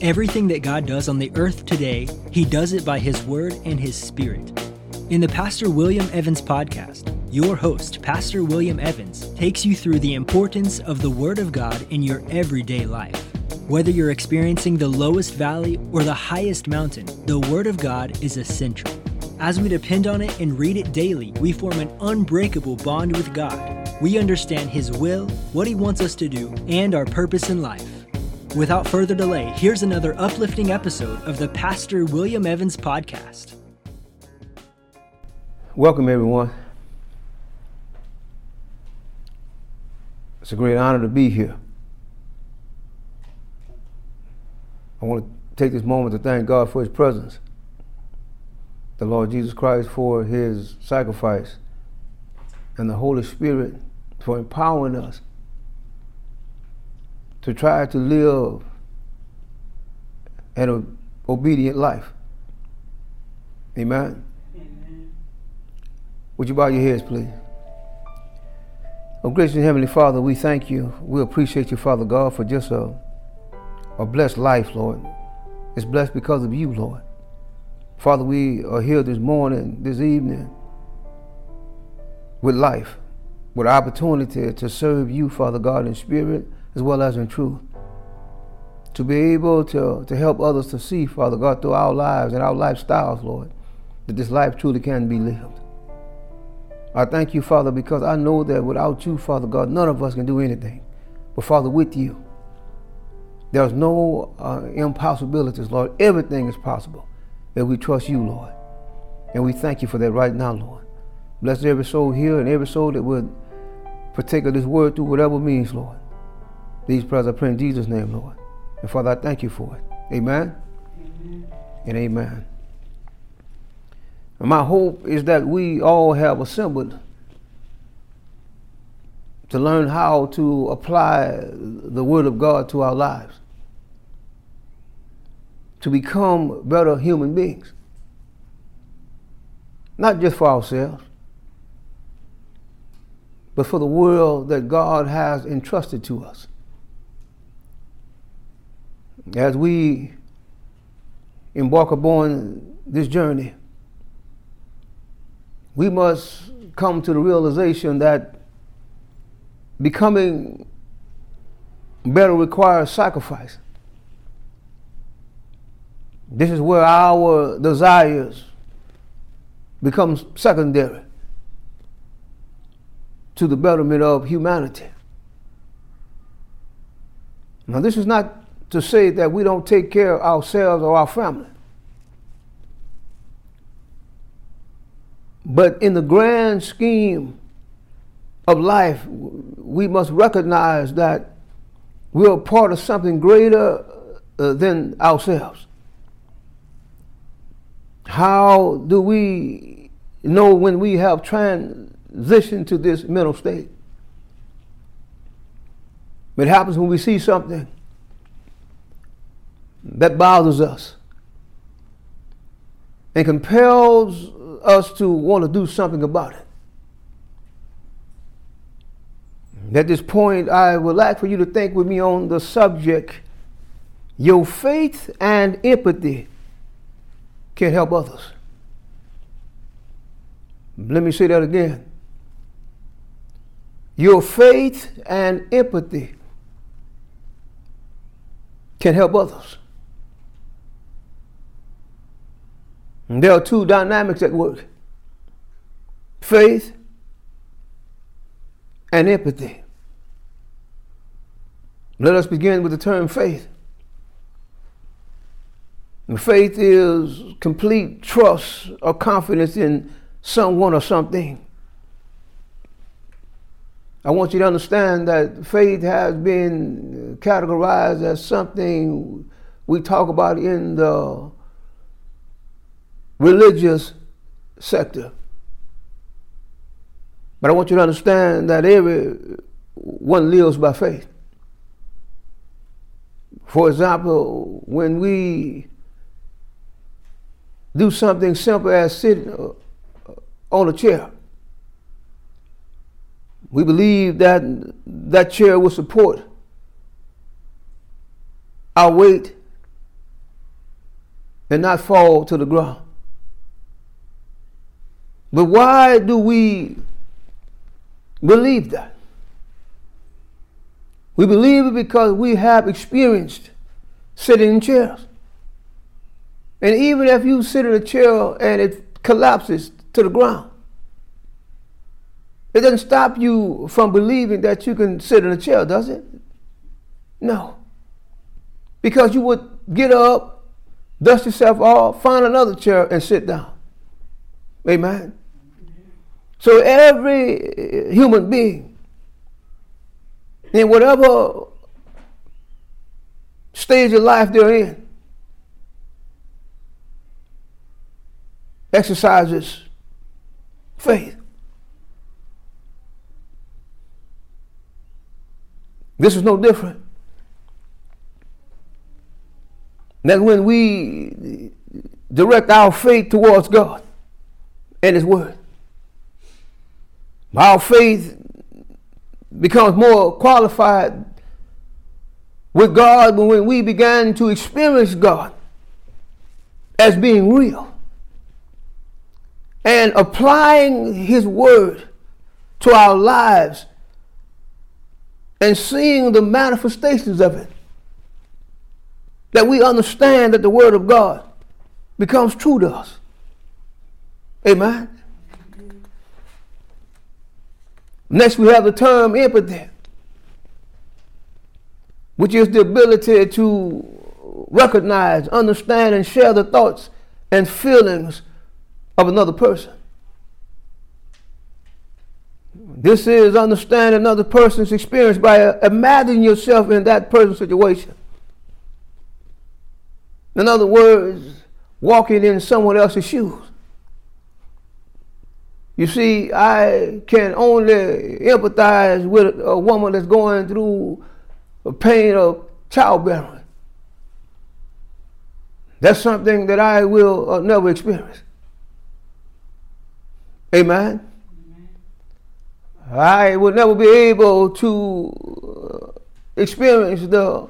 Everything that God does on the earth today, He does it by His Word and His Spirit. In the Pastor William Evans podcast, your host, Pastor William Evans, takes you through the importance of the Word of God in your everyday life. Whether you're experiencing the lowest valley or the highest mountain, the Word of God is essential. As we depend on it and read it daily, we form an unbreakable bond with God. We understand His will, what He wants us to do, and our purpose in life. Without further delay, here's another uplifting episode of the Pastor William Evans podcast. Welcome, everyone. It's a great honor to be here. I want to take this moment to thank God for His presence, the Lord Jesus Christ for His sacrifice, and the Holy Spirit for empowering us to try to live an obedient life. Amen. Amen. Would you bow your heads, please? Oh, gracious Heavenly Father, we thank you. We appreciate you, Father God, for just a, a blessed life, Lord. It's blessed because of you, Lord. Father, we are here this morning, this evening, with life, with opportunity to serve you, Father God, in spirit as well as in truth. To be able to, to help others to see, Father God, through our lives and our lifestyles, Lord, that this life truly can be lived. I thank you, Father, because I know that without you, Father God, none of us can do anything. But Father, with you, there's no uh, impossibilities, Lord. Everything is possible if we trust you, Lord. And we thank you for that right now, Lord. Bless every soul here and every soul that would partake of this word through whatever means, Lord. These prayers I pray in Jesus' name, Lord. And Father, I thank you for it. Amen, amen. and amen. And my hope is that we all have assembled to learn how to apply the Word of God to our lives, to become better human beings. Not just for ourselves, but for the world that God has entrusted to us as we embark upon this journey, we must come to the realization that becoming better requires sacrifice. This is where our desires become secondary to the betterment of humanity. Now, this is not to say that we don't take care of ourselves or our family. But in the grand scheme of life, we must recognize that we're part of something greater uh, than ourselves. How do we know when we have transitioned to this mental state? It happens when we see something that bothers us and compels us to want to do something about it. At this point, I would like for you to think with me on the subject your faith and empathy can help others. Let me say that again. Your faith and empathy can help others. And there are two dynamics at work faith and empathy. Let us begin with the term faith. Faith is complete trust or confidence in someone or something. I want you to understand that faith has been categorized as something we talk about in the religious sector. But I want you to understand that everyone lives by faith. For example, when we do something simple as sitting uh, on a chair, we believe that that chair will support our weight and not fall to the ground. But why do we believe that? We believe it because we have experienced sitting in chairs. And even if you sit in a chair and it collapses to the ground, it doesn't stop you from believing that you can sit in a chair, does it? No. Because you would get up, dust yourself off, find another chair, and sit down. Amen. So every uh, human being, in whatever stage of life they're in, exercises faith. This is no different. That when we direct our faith towards God and His Word, our faith becomes more qualified with God when we began to experience God as being real and applying His Word to our lives and seeing the manifestations of it. That we understand that the Word of God becomes true to us. Amen. Next, we have the term empathy, which is the ability to recognize, understand, and share the thoughts and feelings of another person. This is understanding another person's experience by uh, imagining yourself in that person's situation. In other words, walking in someone else's shoes. You see, I can only empathize with a woman that's going through a pain of childbearing. That's something that I will uh, never experience. Amen. I will never be able to uh, experience the,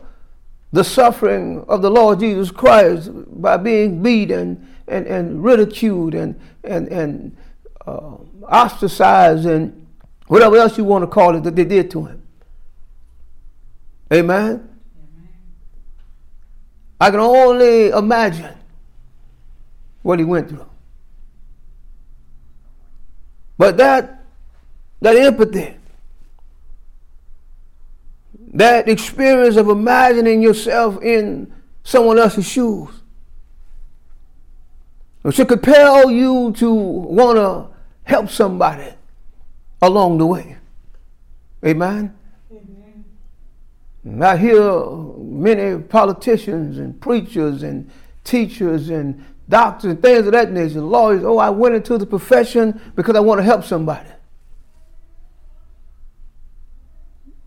the suffering of the Lord Jesus Christ by being beaten and, and ridiculed and, and, and uh, ostracized and whatever else you want to call it that they did to him. Amen? Amen. I can only imagine what he went through. But that, that empathy, that experience of imagining yourself in someone else's shoes, should compel you to want to help somebody along the way. Amen. Amen. I hear many politicians and preachers and teachers and doctors and things of that nature, lawyers, oh, I went into the profession because I want to help somebody.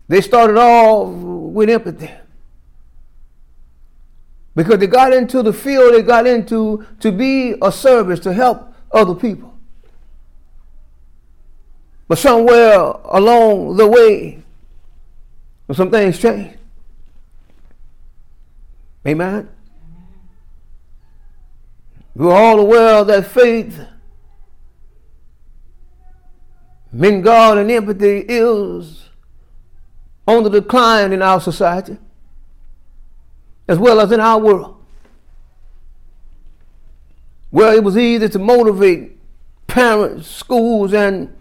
They started off with empathy. Because they got into the field they got into to be a service, to help other people. But somewhere along the way, some things changed. Amen. We're all aware that faith in God and empathy is on the decline in our society as well as in our world. Where it was easy to motivate parents, schools, and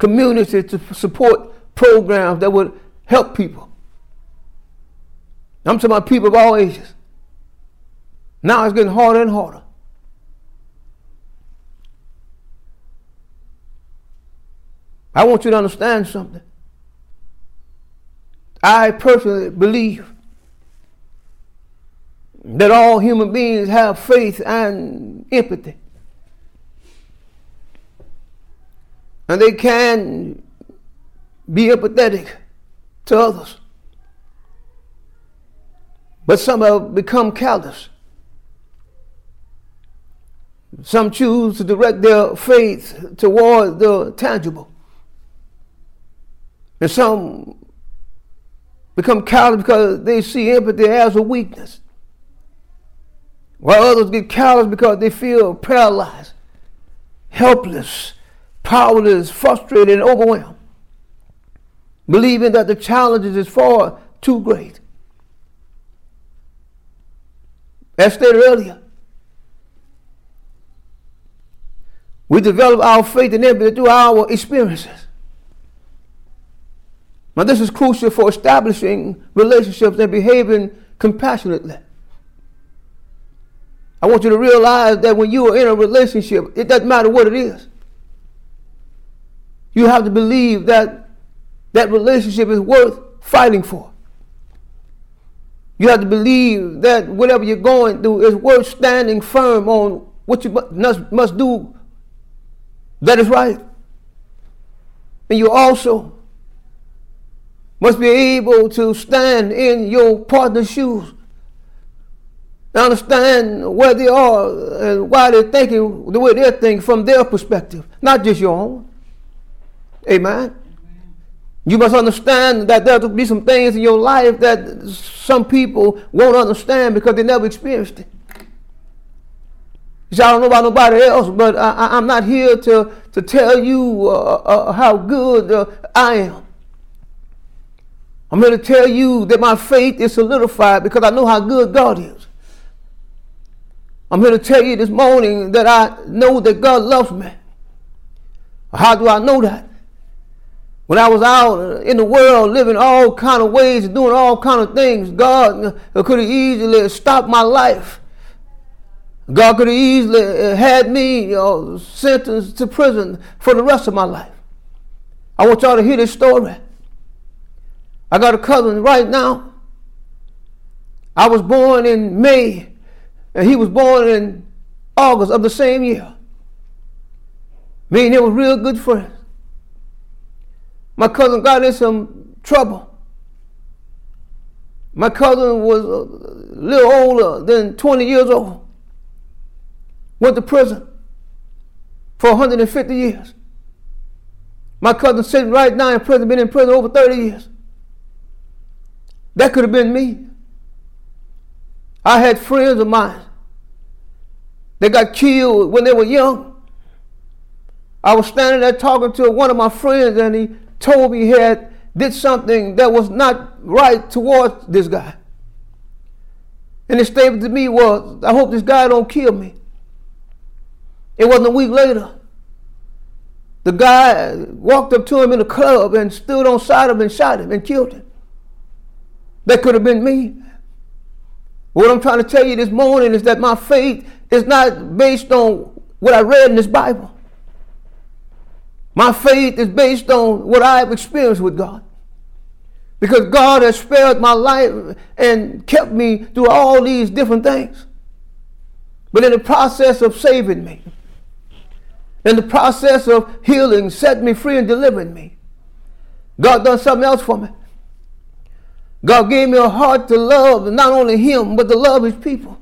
community to support programs that would help people. I'm talking about people of all ages. Now it's getting harder and harder. I want you to understand something. I personally believe that all human beings have faith and empathy. And they can be empathetic to others. But some have become callous. Some choose to direct their faith toward the tangible. And some become callous because they see empathy as a weakness. while others get callous because they feel paralyzed, helpless, powerless, frustrated, and overwhelmed, believing that the challenges is far too great. As stated earlier, we develop our faith and empathy through our experiences. Now, this is crucial for establishing relationships and behaving compassionately. I want you to realize that when you are in a relationship, it doesn't matter what it is. You have to believe that that relationship is worth fighting for. You have to believe that whatever you're going through is worth standing firm on what you must, must do that is right. And you also must be able to stand in your partner's shoes. Understand where they are and why they're thinking the way they're thinking from their perspective, not just your own. Amen. You must understand that there will be some things in your life that some people won't understand because they never experienced it. See, I don't know about nobody else, but I, am not here to, to tell you uh, uh, how good uh, I am. I'm here to tell you that my faith is solidified because I know how good God is. I'm here to tell you this morning that I know that God loves me. How do I know that? When I was out in the world living all kind of ways, and doing all kind of things, God could have easily stopped my life. God could have easily uh, had me you know, sentenced to prison for the rest of my life. I want y'all to hear this story. I got a cousin right now. I was born in May, and he was born in August of the same year. Me and him were real good friends. My cousin got in some trouble. My cousin was a little older than 20 years old. Went to prison for 150 years. My cousin sitting right now in prison, been in prison over 30 years. That could have been me. I had friends of mine They got killed when they were young. I was standing there talking to one of my friends, and he he had did something that was not right towards this guy. And his statement to me was, I hope this guy don't kill me. It wasn't a week later. The guy walked up to him in a club and stood on side of him and shot him and killed him. That could have been me. What I'm trying to tell you this morning is that my faith is not based on what I read in this Bible. My faith is based on what I have experienced with God. Because God has spared my life and kept me through all these different things. But in the process of saving me, in the process of healing, set me free and delivering me, God done something else for me. God gave me a heart to love not only Him, but to love His people.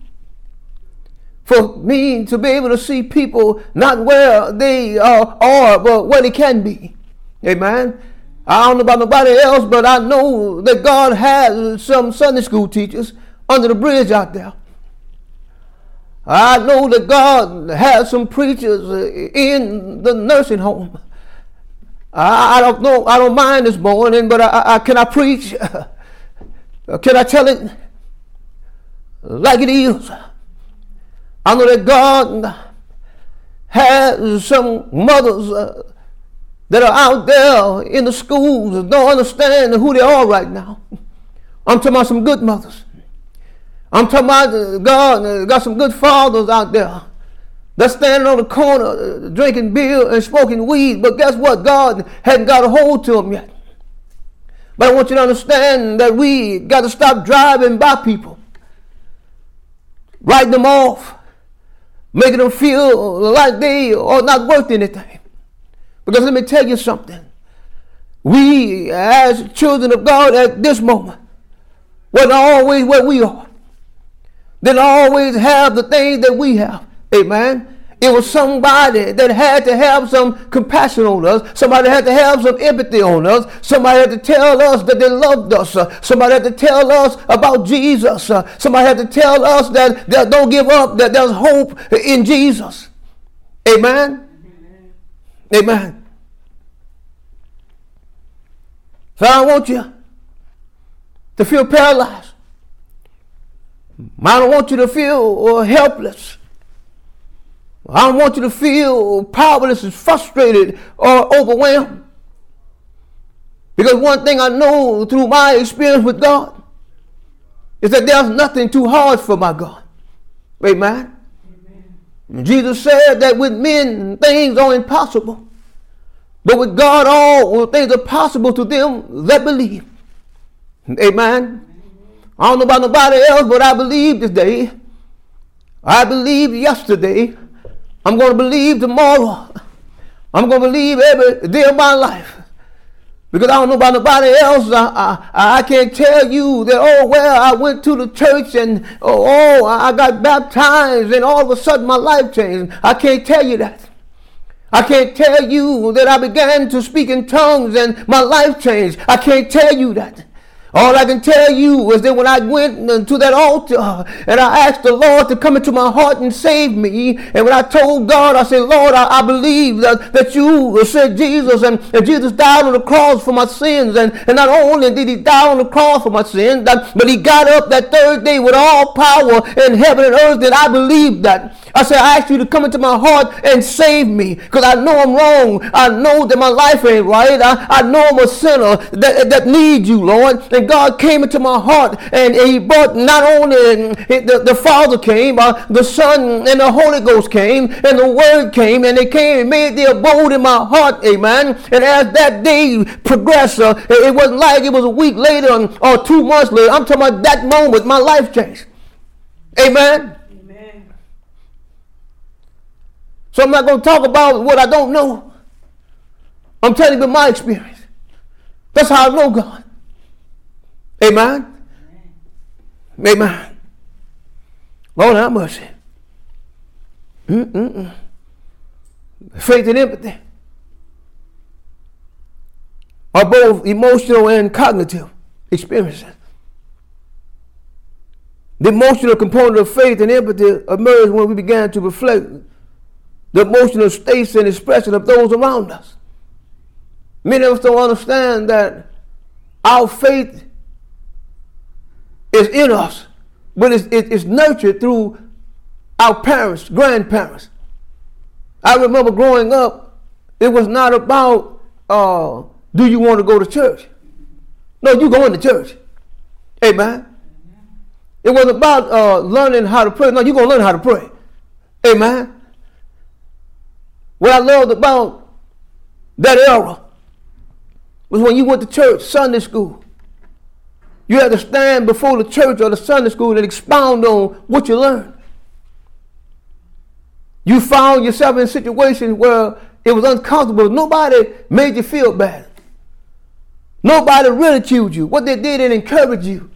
For me to be able to see people not where they are, are but where they can be. Amen. I don't know about nobody else, but I know that God has some Sunday school teachers under the bridge out there. I know that God has some preachers in the nursing home. I, don't know. I don't mind this morning, but I, I can I preach? Uh, can I tell it like it is? I know that God has some mothers uh, that are out there in the schools that don't understand who they are right now. I'm talking about some good mothers. I'm talking about uh, God uh, got some good fathers out there. They're standing on the corner drinking beer and smoking weed, but guess what? God hadn't got a hold to them yet. But I want you to understand that we got to stop driving by people, writing them off, making them feel like they are not worth anything. Because let me tell you something. We, as children of God at this moment, wasn't always where we are. Didn't always have the things that we have. Amen. It was somebody that had to have some compassion on us. Somebody had to have some empathy on us. Somebody had to tell us that they loved us. Uh, somebody had to tell us about Jesus. Uh, somebody had to tell us that, that don't give up, that there's hope in Jesus. Amen. Amen. So I want you to feel paralyzed. I don't want you to feel helpless. I don't want you to feel powerless and frustrated or overwhelmed. Because one thing I know through my experience with God is that there's nothing too hard for my God. Amen. Amen. Jesus said that with men things are impossible. But with God all things are possible to them that believe. Amen. I don't know about nobody else, but I believe today. I believe yesterday. I'm going to believe tomorrow. I'm going to believe every day of my life. Because I don't know about nobody else. I, I, I can't tell you that, oh, well, I went to the church and, oh, oh, I got baptized and all of a sudden my life changed. I can't tell you that. I can't tell you that I began to speak in tongues and my life changed. I can't tell you that. All I can tell you is that when I went to that altar and I asked the Lord to come into my heart and save me, and when I told God, I said, Lord, I, I believe that, that you said Jesus, and, and Jesus died on the cross for my sins, and, and not only did he die on the cross for my sins, but he got up that third day with all power in heaven and earth, that I believe that. I said, I ask you to come into my heart and save me, because I know I'm wrong. I know that my life ain't right. I, I know I'm a sinner that, that needs you, Lord. And God came into my heart and he brought not only the, the Father came, uh, the Son and the Holy Ghost came, and the Word came, and they came and made their abode in my heart. Amen. And as that day progressed, uh, it wasn't like it was a week later or two months later. I'm talking about that moment, my life changed. Amen. So I'm not going to talk about what I don't know. I'm telling you my experience. That's how I know God. Amen. Amen. Lord have mercy. Mm-mm-mm. Faith and empathy are both emotional and cognitive experiences. The emotional component of faith and empathy emerged when we began to reflect the emotional states and expression of those around us. Many of us don't understand that our faith is in us, but it's, it's nurtured through our parents, grandparents. I remember growing up, it was not about uh, do you want to go to church? No, you going to church. Amen. It was about uh, learning how to pray. No, you're going to learn how to pray. Amen. What I loved about that era was when you went to church, Sunday school. You had to stand before the church or the Sunday school and expound on what you learned. You found yourself in situations where it was uncomfortable. Nobody made you feel bad. Nobody ridiculed you. What they did is encourage you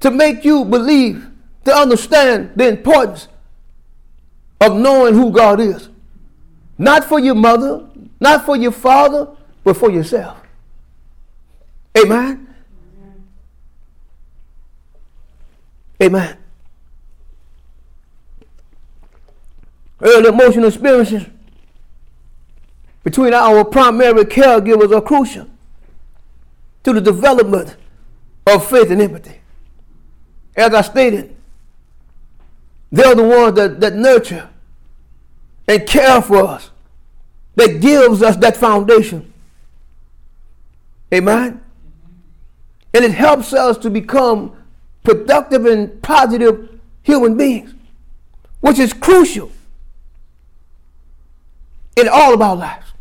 to make you believe, to understand the importance of knowing who God is. Not for your mother, not for your father, but for yourself. Amen. Amen. Early emotional experiences between our primary caregivers are crucial to the development of faith and empathy. As I stated, they're the ones that, that nurture and care for us, that gives us that foundation. Amen? And it helps us to become productive and positive human beings, which is crucial in all of our lives.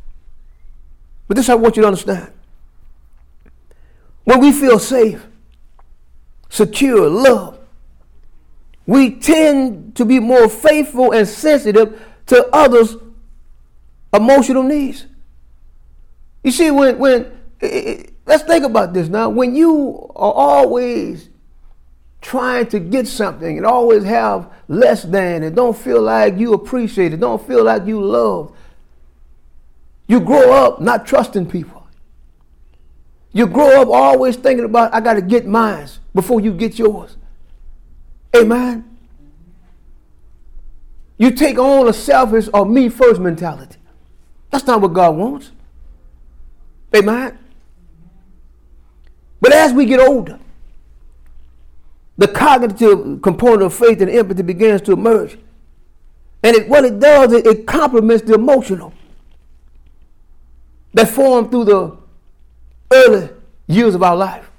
But this I want you to understand. When we feel safe, secure, loved, we tend to be more faithful and sensitive to others' emotional needs. You see, when when let's think about this now. When you are always trying to get something and always have less than and don't feel like you appreciate it, don't feel like you love. You grow up not trusting people. You grow up always thinking about, I got to get mine before you get yours. Amen. You take on a selfish or me first mentality. That's not what God wants. Amen. But as we get older, the cognitive component of faith and empathy begins to emerge. And it, what it does, it, it complements the emotional that form through the early years of our life.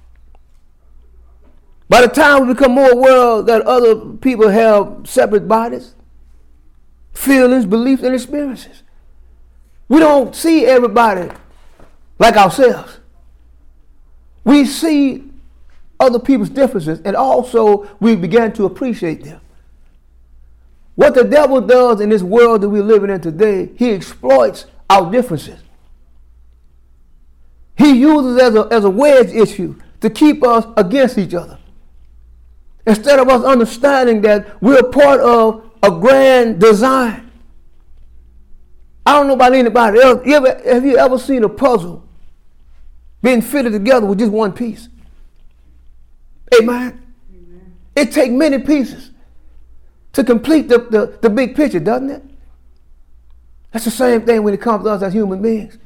By the time we become more aware that other people have separate bodies, feelings, beliefs, and experiences, we don't see everybody like ourselves. We see other people's differences and also we begin to appreciate them. What the devil does in this world that we're living in today, he exploits our differences. He uses as a, as a wedge issue to keep us against each other. Instead of us understanding that we're part of a grand design. I don't know about anybody else. You ever, have you ever seen a puzzle being fitted together with just one piece? Amen. Amen. It takes many pieces to complete the, the, the big picture, doesn't it? That's the same thing when it comes to us as human beings.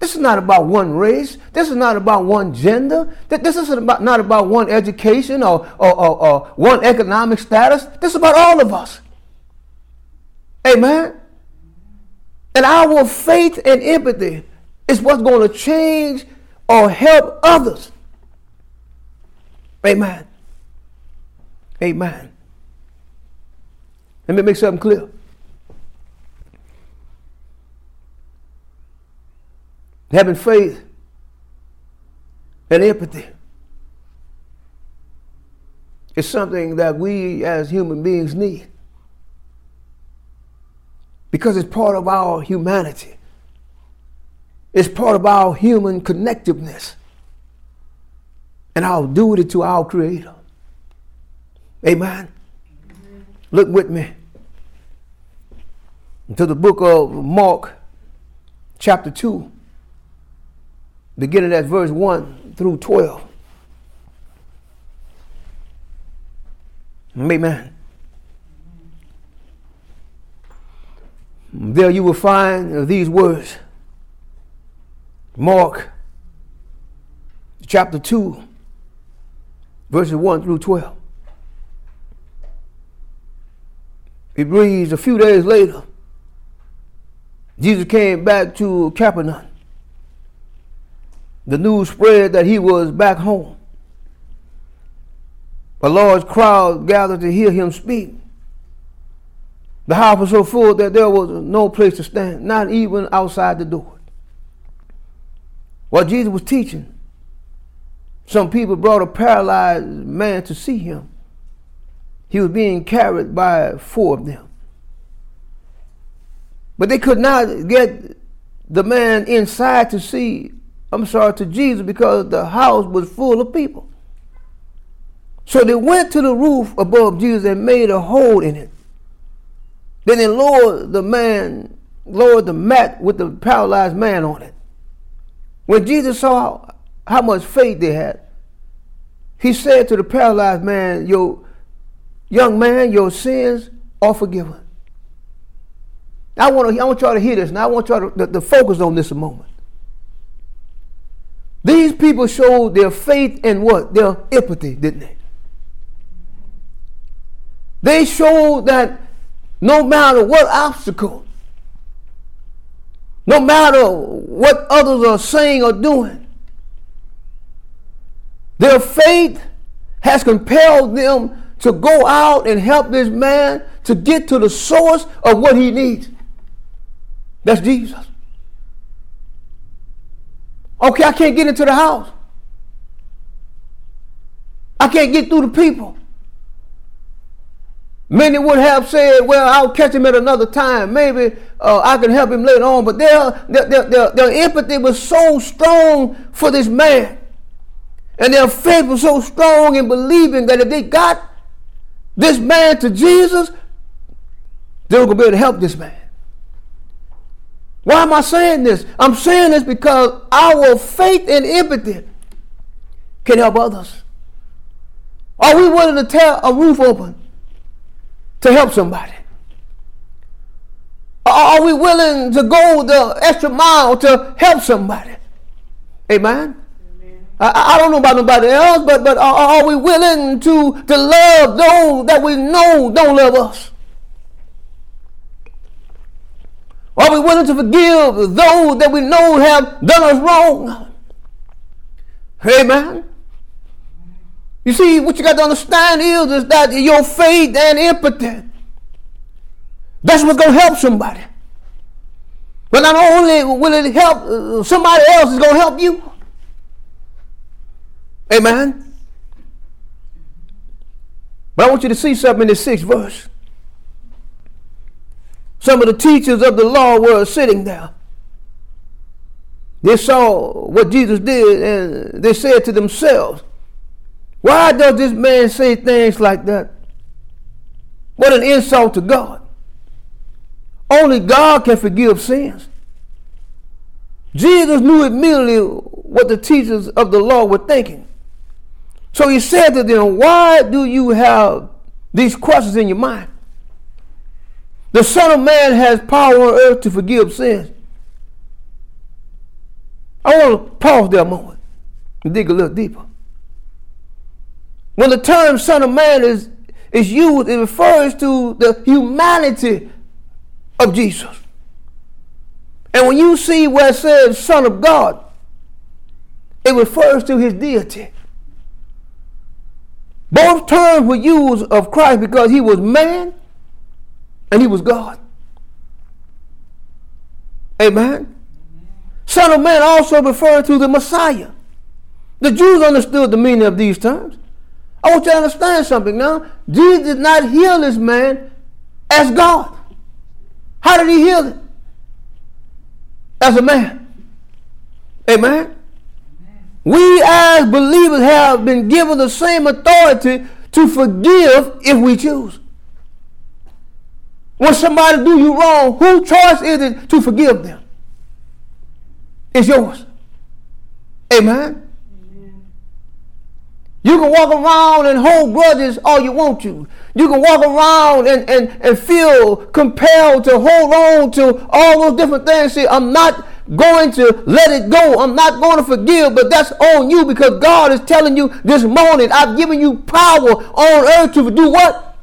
This is not about one race. This is not about one gender. This is about, not about one education or, or, or, or one economic status. This is about all of us. Amen. And our faith and empathy is what's going to change or help others. Amen. Amen. Let me make something clear. having faith and empathy is something that we as human beings need because it's part of our humanity. It's part of our human connectiveness and our duty to our Creator. Amen. Look with me into the book of Mark, chapter 2 beginning at verse 1 through 12. Amen. There you will find uh, these words. Mark chapter 2, verses 1 through 12. It reads, a few days later, Jesus came back to Capernaum the news spread that he was back home. A large crowd gathered to hear him speak. The house was so full that there was no place to stand, not even outside the door. While Jesus was teaching, some people brought a paralyzed man to see him. He was being carried by four of them. But they could not get the man inside to see I'm sorry, to Jesus because the house was full of people. So they went to the roof above Jesus and made a hole in it. Then they lowered the man, lowered the mat with the paralyzed man on it. When Jesus saw how much faith they had, he said to the paralyzed man, Your young man, your sins are forgiven. I want, to, I want y'all to hear this, and I want y'all to, to, to focus on this a moment. These people showed their faith and what? Their empathy, didn't they? They showed that no matter what obstacle, no matter what others are saying or doing, their faith has compelled them to go out and help this man to get to the source of what he needs. That's Jesus. Okay, I can't get into the house. I can't get through the people. Many would have said, well, I'll catch him at another time. Maybe uh, I can help him later on. But their, their, their, their, empathy was so strong for this man And their faith was so strong in believing that if they got this man to Jesus, they were going to be able to help this man. Why am I saying this? I'm saying this because our faith and empathy can help others. Are we willing to tear a roof open to help somebody? Are we willing to go the extra mile to help somebody? Amen. I, I, don't know about nobody else, but but are, are we willing to to love those that we know don't love us? Are we willing to forgive those that we know have done us wrong? Amen. You see, what you got to understand is, is that your faith and empathy, that's what's going to help somebody. But not only will it help uh, somebody else, it's going to help you. Amen. But I want you to see something in the sixth verse. Some of the teachers of the law were sitting there. They saw what Jesus did and they said to themselves, Why does this man say things like that? What an insult to God. Only God can forgive sins. Jesus knew immediately what the teachers of the law were thinking. So he said to them, Why do you have these questions in your mind? The Son of Man has power on earth to forgive sins. I want to pause there a moment and dig a little deeper. When the term Son of Man is, is used, it refers to the humanity of Jesus. And when you see where it says Son of God, it refers to his deity. Both terms were used of Christ because he was man and he was God. Amen. Son of Man also referred to the Messiah. The Jews understood the meaning of these terms. I want you to understand something now. Jesus did not heal this man as God. How did he heal him? As a man. Amen. We as believers have been given the same authority to forgive if we choose. When somebody do you wrong, whose choice is it to forgive them? It's yours. Amen. You can walk around and hold grudges all you want to. You can walk around and, and, and feel compelled to hold on to all those different things. See, I'm not going to let it go. I'm not going to forgive, but that's on you because God is telling you this morning, I've given you power on earth to do what?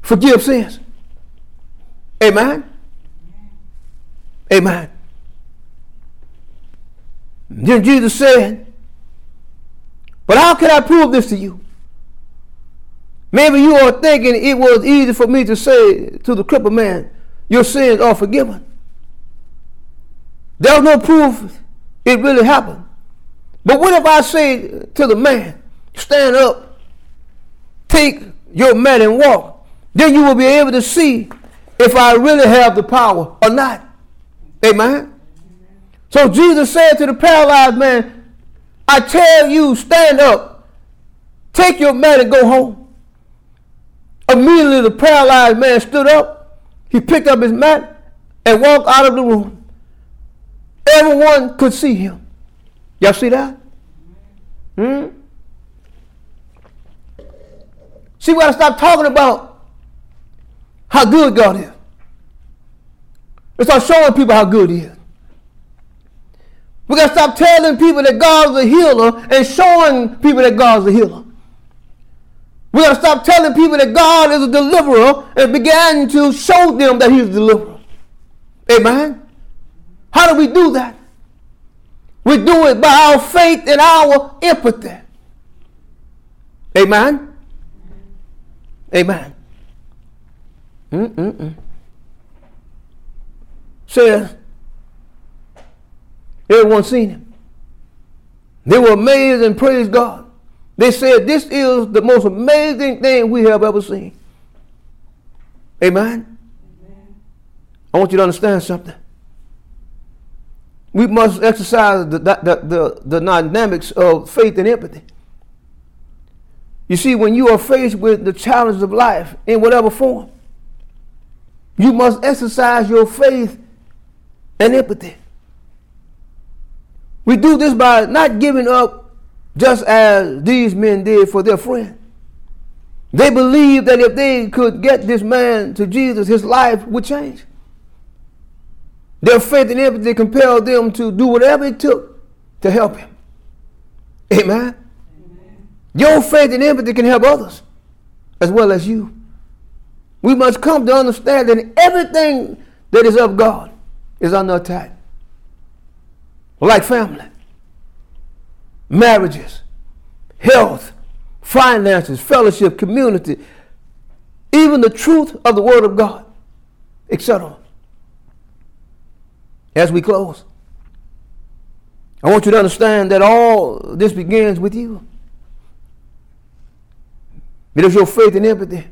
Forgive sins. Amen. Amen. Then Jesus said, But how can I prove this to you? Maybe you are thinking it was easy for me to say to the crippled man, Your sins are forgiven. There's no proof it really happened. But what if I say to the man, Stand up, take your mat and walk? Then you will be able to see if I really have the power or not. Amen. So Jesus said to the paralyzed man, I tell you, stand up, take your mat and go home. Immediately the paralyzed man stood up, he picked up his mat and walked out of the room. Everyone could see him. Y'all see that? Hmm? See, we got to stop talking about how good God is. Let's start showing people how good He is. We got to stop telling people that God's a healer and showing people that God's a healer. We got to stop telling people that God is a deliverer and begin to show them that He's a deliverer. Amen. How do we do that? We do it by our faith and our empathy. Amen. Amen. Mm-mm-mm. Says, everyone seen him. They were amazed and praised God. They said, This is the most amazing thing we have ever seen. Amen. I want you to understand something. we must exercise the, the, the, the dynamics of faith and empathy. You see, when you are faced with the challenges of life in whatever form, you must exercise your faith and empathy. We do this by not giving up just as these men did for their friend. They believed that if they could get this man to Jesus, his life would change. Their faith and empathy compelled them to do whatever it took to help him. Amen. Your faith and empathy can help others as well as you. We must come to understand that everything that is of God is under attack. Like family, marriages, health, finances, fellowship, community, even the truth of the Word of God, etc as we close. I want you to understand that all this begins with you. It is your faith and empathy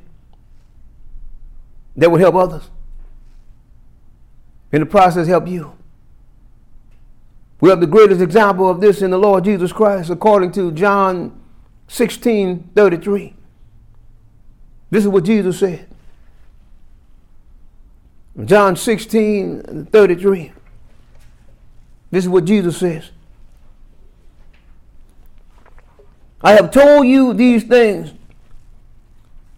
that will help others. In the process, help you. We have the greatest example of this in the Lord Jesus Christ, according to John 16 33. This is what Jesus said. John 16 33. This is what Jesus says. I have told you these things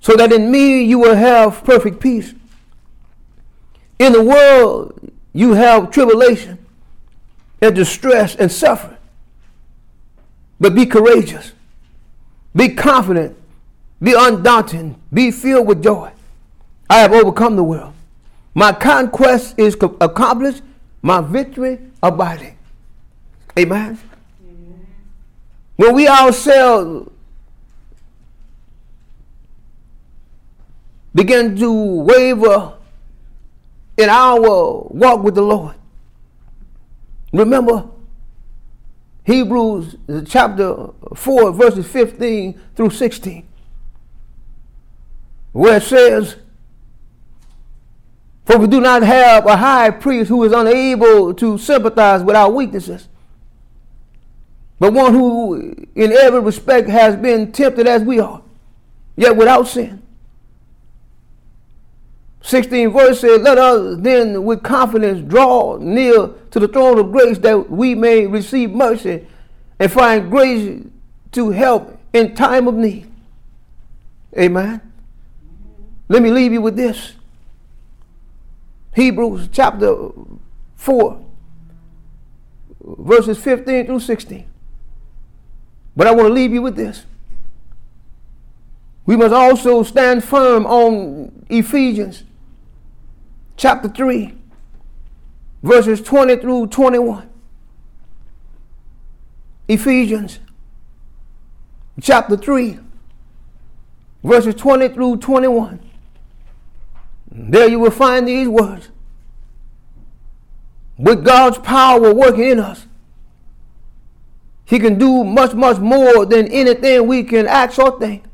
so that in me you will have perfect peace. In the world you have tribulation and distress and suffering. But be courageous, be confident, be undaunted, be filled with joy. I have overcome the world. My conquest is accomplished my victory abiding. Amen. Amen. When we ourselves begin to waver in our walk with the Lord, remember Hebrews chapter 4, verses 15 through 16, where it says, for we do not have a high priest who is unable to sympathize with our weaknesses, but one who in every respect has been tempted as we are, yet without sin. 16 verse says, Let us then with confidence draw near to the throne of grace that we may receive mercy and find grace to help in time of need. Amen. Let me leave you with this. Hebrews chapter 4, verses 15 through 16. But I want to leave you with this. We must also stand firm on Ephesians chapter 3, verses 20 through 21. Ephesians chapter 3, verses 20 through 21. There you will find these words. With God's power working in us, He can do much, much more than anything we can ask or think.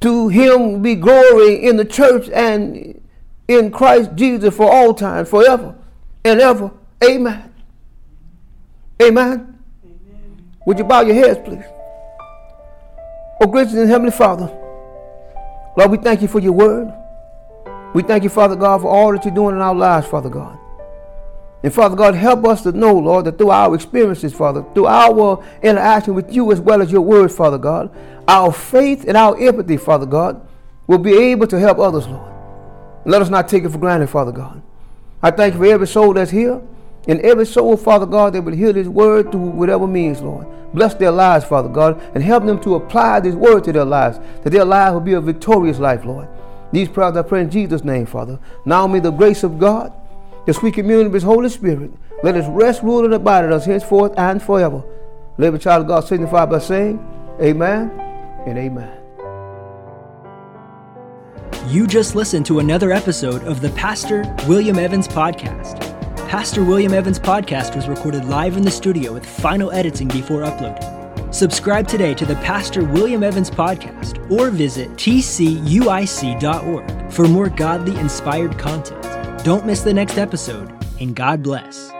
To Him be glory in the church and in Christ Jesus for all time, forever and ever. Amen. Amen. Would you bow your heads, please? Oh, gracious and Heavenly Father. Lord, we thank you for your word. We thank you, Father God, for all that you're doing in our lives, Father God. And Father God, help us to know, Lord, that through our experiences, Father, through our interaction with you as well as your word, Father God, our faith and our empathy, Father God, will be able to help others, Lord. Let us not take it for granted, Father God. I thank you for every soul that's here and every soul, Father God, that will hear this word through whatever means, Lord. Bless their lives, Father God, and help them to apply this word to their lives, that their lives will be a victorious life, Lord. These prayers I pray in Jesus' name, Father. Now may the grace of God, the sweet communion of His Holy Spirit, let us rest, rule, and abide in us henceforth and forever. Let the child of God signify by saying, Amen and Amen. You just listened to another episode of the Pastor William Evans Podcast. Pastor William Evans' podcast was recorded live in the studio with final editing before uploading. Subscribe today to the Pastor William Evans podcast or visit tcuic.org for more godly inspired content. Don't miss the next episode, and God bless.